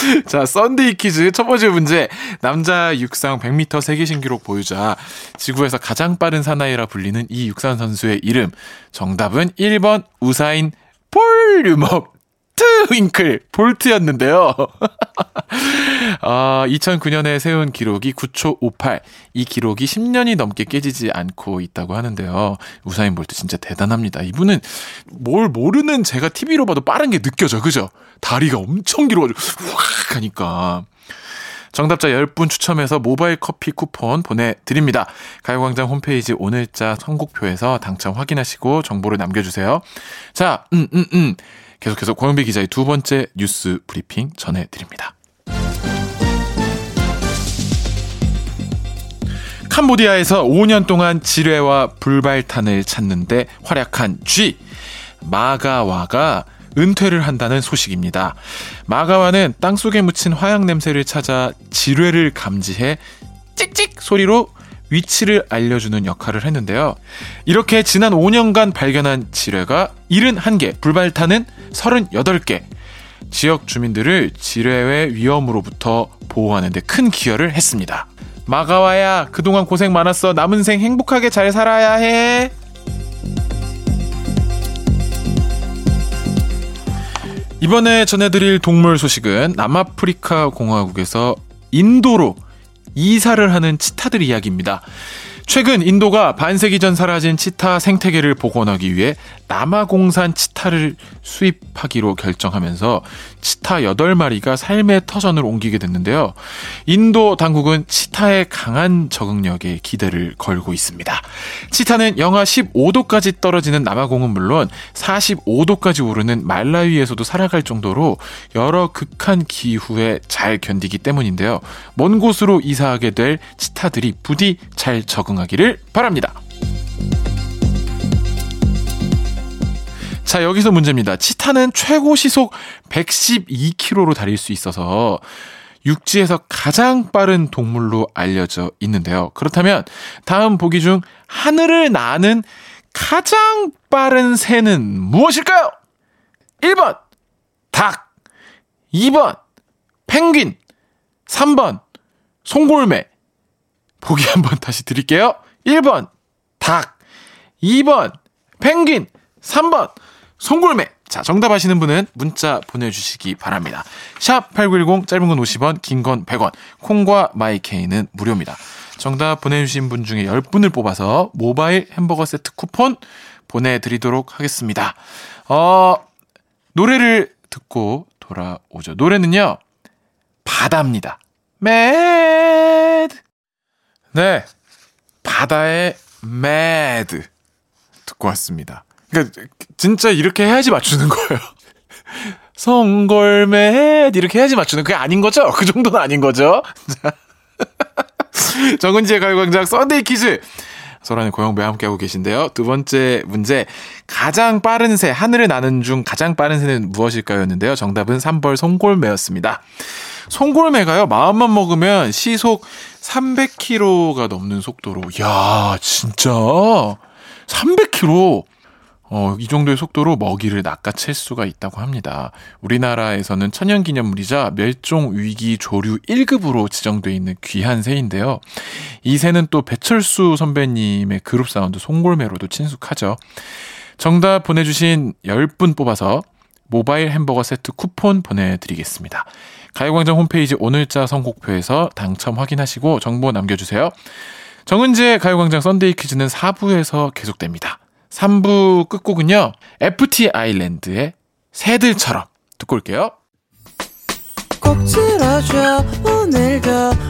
(laughs) 자, Sunday 퀴즈 첫 번째 문제. 남자 육상 100m 세계 신기록 보유자, 지구에서 가장 빠른 사나이라 불리는 이 육상 선수의 이름. 정답은 1번 우사인 볼륨업 트윙클 볼트였는데요. (laughs) 아, 2009년에 세운 기록이 9초 58. 이 기록이 10년이 넘게 깨지지 않고 있다고 하는데요. 우사인 볼트 진짜 대단합니다. 이분은 뭘 모르는 제가 TV로 봐도 빠른 게 느껴져. 그죠? 다리가 엄청 길어가지고 확 하니까. 정답자 10분 추첨해서 모바일 커피 쿠폰 보내드립니다. 가요광장 홈페이지 오늘자 선곡표에서 당첨 확인하시고 정보를 남겨주세요. 자, 음, 음, 음. 계속해서 고영배 기자의 두 번째 뉴스 브리핑 전해드립니다. 캄보디아에서 5년 동안 지뢰와 불발탄을 찾는데 활약한 쥐 마가와가 은퇴를 한다는 소식입니다. 마가와는 땅속에 묻힌 화약 냄새를 찾아 지뢰를 감지해 찍찍 소리로 위치를 알려주는 역할을 했는데요. 이렇게 지난 5년간 발견한 지뢰가 71개, 불발탄은 38개. 지역 주민들을 지뢰의 위험으로부터 보호하는 데 큰 기여를 했습니다. 마가와야, 그동안 고생 많았어. 남은 생 행복하게 잘 살아야 해. 이번에 전해드릴 동물 소식은 남아프리카 공화국에서 인도로 이사를 하는 치타들 이야기입니다. 최근 인도가 반세기 전 사라진 치타 생태계를 복원하기 위해 남아공산 치타를 수입하기로 결정하면서 치타 8마리가 삶의 터전을 옮기게 됐는데요. 인도 당국은 치타의 강한 적응력에 기대를 걸고 있습니다. 치타는 영하 15도까지 떨어지는 남아공은 물론 45도까지 오르는 말라위에서도 살아갈 정도로 여러 극한 기후에 잘 견디기 때문인데요. 먼 곳으로 이사하게 될 치타들이 부디 잘 적응하 기를 바랍니다. 자, 여기서 문제입니다. 치타는 최고 시속 112km로 달릴 수 있어서 육지에서 가장 빠른 동물로 알려져 있는데요. 그렇다면 다음 보기 중 하늘을 나는 가장 빠른 새는 무엇일까요? 1번 닭 2번 펭귄 3번 송골매 보기 한번 (laughs) 다시 드릴게요. 1번 닭 2번 펭귄 3번 송골매 자 정답 아시는 분은 문자 보내주시기 바랍니다. 샵 8910 짧은 건 50원 긴 건 100원 콩과 마이케이는 무료입니다. 정답 보내주신 분 중에 10분을 뽑아서 모바일 햄버거 세트 쿠폰 보내드리도록 하겠습니다. 어, 노래를 듣고 돌아오죠. 노래는요, 바다입니다. Mad. 네. 바다의 Mad. 듣고 왔습니다. 그러니까, 진짜 이렇게 해야지 맞추는 거예요. (laughs) 송골매드. 이렇게 해야지 맞추는 그게 아닌 거죠? 그 정도는 아닌 거죠? 자. (laughs) 정은지의 가요광장 Sunday 퀴즈. 소란의 고영배 함께하고 계신데요. 두 번째 문제. 가장 빠른 새, 하늘을 나는 중 가장 빠른 새는 무엇일까요? 였는데요. 정답은 3번 송골매였습니다. 송골매가요, 마음만 먹으면 시속 300km가 넘는 속도로, 야 진짜, 300km! 어, 이 정도의 속도로 먹이를 낚아챌 수가 있다고 합니다. 우리나라에서는 천연기념물이자 멸종위기 조류 1급으로 지정돼 있는 귀한 새인데요. 이 새는 또 배철수 선배님의 그룹 사운드 송골매로도 친숙하죠. 정답 보내주신 10분 뽑아서 모바일 햄버거 세트 쿠폰 보내드리겠습니다. 가요광장 홈페이지 오늘자 선곡표에서 당첨 확인하시고 정보 남겨주세요. 정은지의 가요광장 Sunday 퀴즈는 4부에서 계속됩니다. 3부 끝곡은요. FT 아일랜드의 새들처럼 듣고 올게요. 꼭 들어줘 오늘도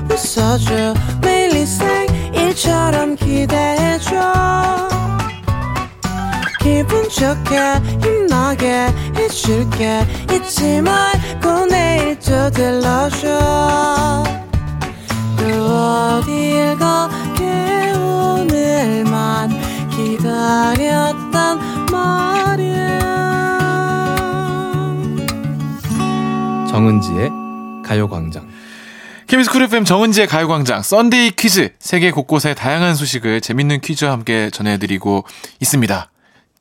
웃어줘 매일 일상일처럼 기대해줘 좋게 힘나게 해줄게 잊지 말고 내일 또 들러줘 또 어딜 가게 오늘만 기다렸단 말이야 정은지의 가요광장. KBS Cool FM 정은지의 가요광장 Sunday 퀴즈 세계 곳곳의 다양한 소식을 재밌는 퀴즈와 함께 전해드리고 있습니다.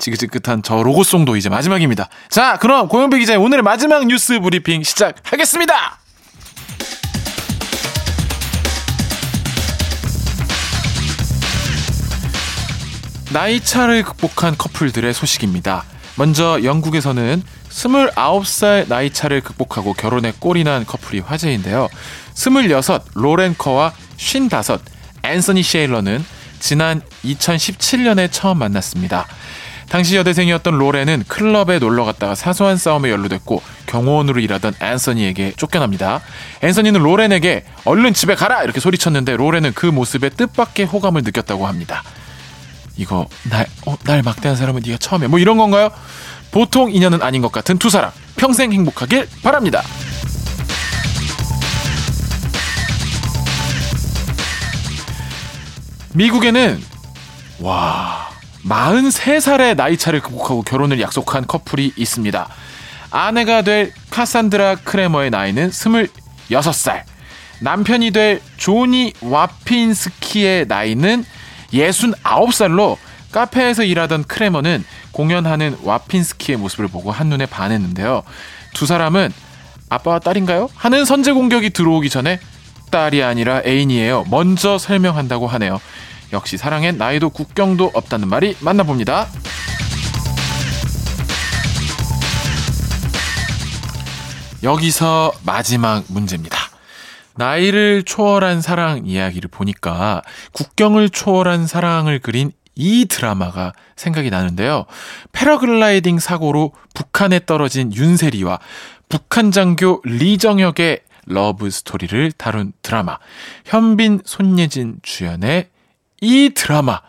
지긋지긋한 저 로고송도 이제 마지막입니다. 자, 그럼 고영배 기자의 오늘의 마지막 뉴스 브리핑 시작하겠습니다. 나이 차를 극복한 커플들의 소식입니다. 먼저 영국에서는 29살 나이 차를 극복하고 결혼에 꼴이 난 커플이 화제인데요. 26 로렌 커와 55 앤서니 셰일러는 지난 2017년에 처음 만났습니다. 당시 여대생이었던 로렌은 클럽에 놀러 갔다가 사소한 싸움에 연루됐고 경호원으로 일하던 앤서니에게 쫓겨납니다. 앤서니는 로렌에게 얼른 집에 가라 이렇게 소리쳤는데 로렌은 그 모습에 뜻밖의 호감을 느꼈다고 합니다. 이거 날, 어, 날 막대한 사람은 네가 처음에 뭐 이런 건가요? 보통 인연은 아닌 것 같은 두 사람 평생 행복하길 바랍니다. 미국에는 와 43살의 나이 차를 극복하고 결혼을 약속한 커플이 있습니다. 아내가 될 카산드라 크레머의 나이는 26살. 남편이 될 조니 와핀스키의 나이는 69살로 카페에서 일하던 크레머는 공연하는 와핀스키의 모습을 보고 한눈에 반했는데요. 두 사람은 아빠와 딸인가요? 하는 선제 공격이 들어오기 전에 딸이 아니라 애인이에요. 먼저 설명한다고 하네요. 역시 사랑엔 나이도 국경도 없다는 말이 맞나 봅니다. 여기서 마지막 문제입니다. 나이를 초월한 사랑 이야기를 보니까 국경을 초월한 사랑을 그린 이 드라마가 생각이 나는데요. 패러글라이딩 사고로 북한에 떨어진 윤세리와 북한 장교 리정혁의 러브 스토리를 다룬 드라마. 현빈, 손예진 주연의 이 드라마.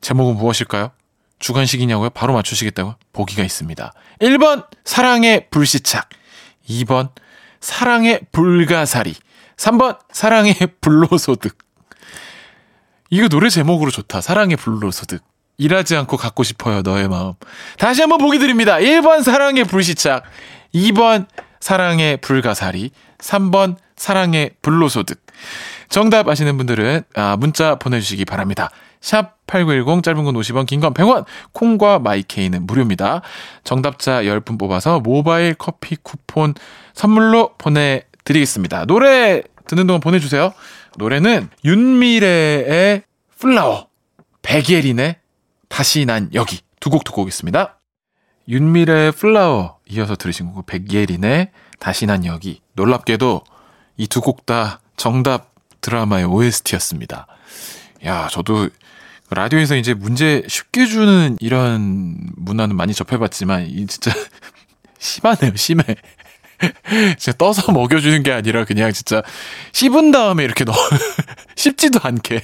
제목은 무엇일까요? 주관식이냐고요? 바로 맞추시겠다고? 보기가 있습니다. 1번, 사랑의 불시착. 2번, 사랑의 불가사리. 3번, 사랑의 불로소득. 이거 노래 제목으로 좋다. 사랑의 불로소득. 일하지 않고 갖고 싶어요, 너의 마음. 다시 한번 보기 드립니다. 1번, 사랑의 불시착. 2번, 사랑의 불가사리. 3번, 사랑의 불로소득. 정답 아시는 분들은 아, 문자 보내주시기 바랍니다. 샵 8910 짧은 건 50원 긴 건 100원 콩과 마이케이는 무료입니다. 정답자 10분 뽑아서 모바일 커피 쿠폰 선물로 보내드리겠습니다. 노래 듣는 동안 보내주세요. 노래는 윤미래의 플라워 백예린의 다시 난 여기 두 곡 듣고 오겠습니다. 윤미래의 플라워 이어서 들으신 곡 백예린의 다시 난 여기 놀랍게도 이 두 곡 다 정답 드라마의 OST였습니다. 야, 저도 라디오에서 이제 문제 쉽게 주는 이런 문화는 많이 접해봤지만, 이 진짜 (laughs) 심하네요, 심해. 진짜 떠서 먹여주는 게 아니라 그냥 진짜 씹은 다음에 이렇게 넣어. (laughs) 씹지도 않게.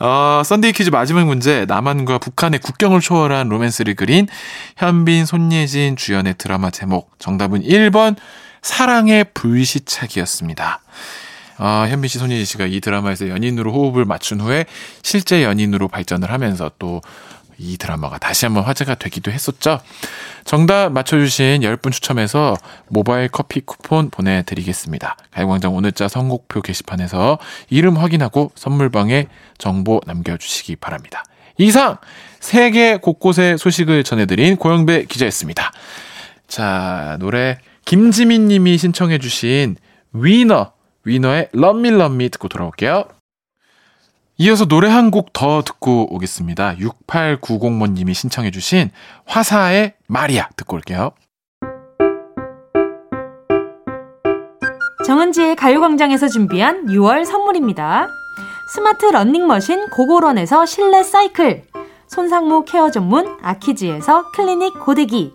어, Sunday 퀴즈 마지막 문제. 남한과 북한의 국경을 초월한 로맨스를 그린 현빈, 손예진 주연의 드라마 제목. 정답은 1번, 사랑의 불시착이었습니다. 아, 현빈 씨, 손예진 씨가 이 드라마에서 연인으로 호흡을 맞춘 후에 실제 연인으로 발전을 하면서 또 이 드라마가 다시 한번 화제가 되기도 했었죠. 정답 맞춰주신 10분 추첨해서 모바일 커피 쿠폰 보내드리겠습니다. 가요광장 오늘자 선곡표 게시판에서 이름 확인하고 선물방에 정보 남겨주시기 바랍니다. 이상 세계 곳곳의 소식을 전해드린 고영배 기자였습니다. 자, 노래 김지민 님이 신청해 주신 위너, 위너의 Love Me 듣고 돌아올게요. 이어서 노래 한 곡 더 듣고 오겠습니다. 6890번 님이 신청해 주신 화사의 마리아 듣고 올게요. 정은지의 가요광장에서 준비한 6월 선물입니다. 스마트 러닝머신 고고런에서 실내 사이클, 손상모 케어 전문 아키즈에서 클리닉 고데기,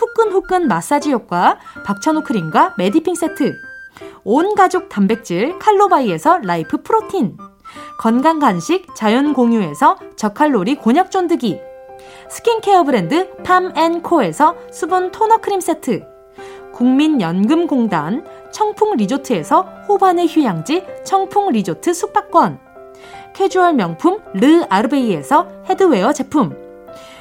후끈후끈 마사지 효과 박찬호 크림과 메디핑 세트, 온 가족 단백질 칼로바이에서 라이프 프로틴, 건강 간식 자연 공유에서 저칼로리 곤약 쫀득이, 스킨케어 브랜드 팜앤코에서 수분 토너 크림 세트, 국민연금공단 청풍 리조트에서 호반의 휴양지 청풍 리조트 숙박권, 캐주얼 명품 르 아르베이에서 headwear 제품,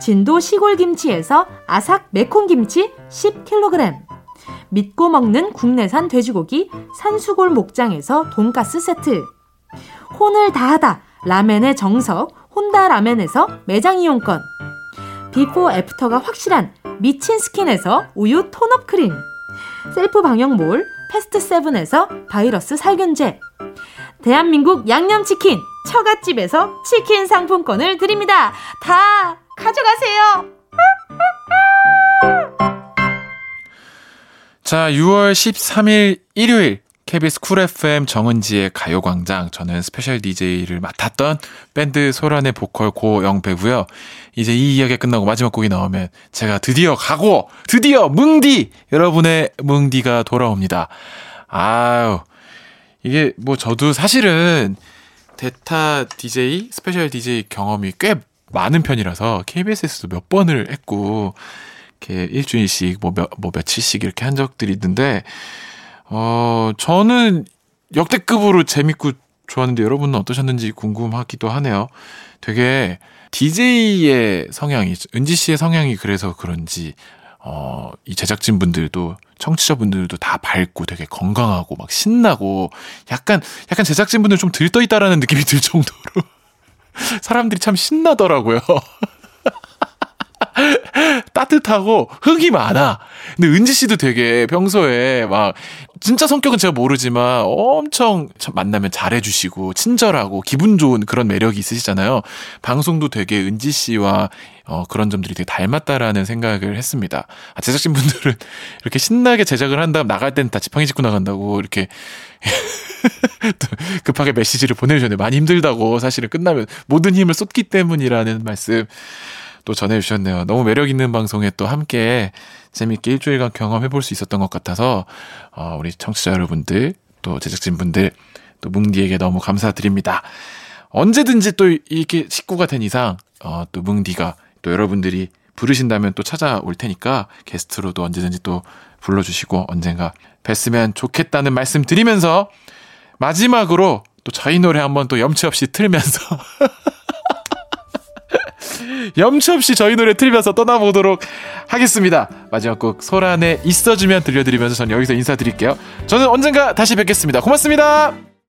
진도 시골 김치에서 아삭 매콤 김치 10kg, 믿고 먹는 국내산 돼지고기 산수골 목장에서 돈가스 세트, 혼을 다하다 라멘의 정석 혼다 라멘에서 매장 이용권, 비포 애프터가 확실한 미친 스킨에서 우유 tone-up 크림, 셀프 방역몰 패스트 세븐에서 바이러스 살균제, 대한민국 양념치킨 처갓집에서 치킨 상품권을 드립니다. 다 가져가세요. 자, 6월 13일 일요일 KBS 쿨 FM 정은지의 가요광장. 저는 special DJ를 맡았던 밴드 소란의 보컬 고영배고요. 이제 이 이야기가 끝나고 마지막 곡이 나오면 제가 드디어 가고 드디어 뭉디 여러분의 뭉디가 돌아옵니다. 아유 이게 뭐 저도 사실은 대타 DJ, special DJ 경험이 꽤 많은 편이라서 KBS에서도 몇 번을 했고 이렇게 일주일씩 뭐, 몇, 뭐 며칠씩 이렇게 한 적들이 있는데 어 저는 역대급으로 재밌고 좋았는데 여러분은 어떠셨는지 궁금하기도 하네요. 되게 DJ의 성향이 은지 씨의 성향이 그래서 그런지 어, 이 제작진 분들도 청취자 분들도 다 밝고 되게 건강하고 막 신나고 약간 약간 제작진 분들 좀 들떠 있다라는 느낌이 들 정도로 사람들이 참 신나더라고요. 따뜻하고 흥이 많아. 근데 은지 씨도 되게 평소에 막 진짜 성격은 제가 모르지만 엄청 만나면 잘해주시고 친절하고 기분 좋은 그런 매력이 있으시잖아요. 방송도 되게 은지 씨와 어, 그런 점들이 되게 닮았다라는 생각을 했습니다. 아, 제작진 분들은 (laughs) 이렇게 신나게 제작을 한 다음 나갈 때는 다 지팡이 짚고 나간다고 이렇게 (laughs) 급하게 메시지를 보내주셨는데 많이 힘들다고 사실은 끝나면 모든 힘을 쏟기 때문이라는 말씀 또 전해주셨네요. 너무 매력 있는 방송에 또 함께 재밌게 일주일간 경험해 볼 수 있었던 것 같아서 어, 우리 청취자 여러분들 또 제작진 분들 또 뭉디에게 너무 감사드립니다. 언제든지 또 이렇게 식구가 된 이상 어, 또 뭉디가 또 여러분들이 부르신다면 또 찾아올 테니까 게스트로도 언제든지 또 불러주시고 언젠가 뵀으면 좋겠다는 말씀 드리면서 마지막으로 또 저희 노래 한번 또 염치 없이 틀면서 (laughs) 염치 없이 저희 노래 틀면서 떠나보도록 하겠습니다. 마지막 곡 소란에 있어주면 들려드리면서 전 여기서 인사드릴게요. 저는 언젠가 다시 뵙겠습니다. 고맙습니다.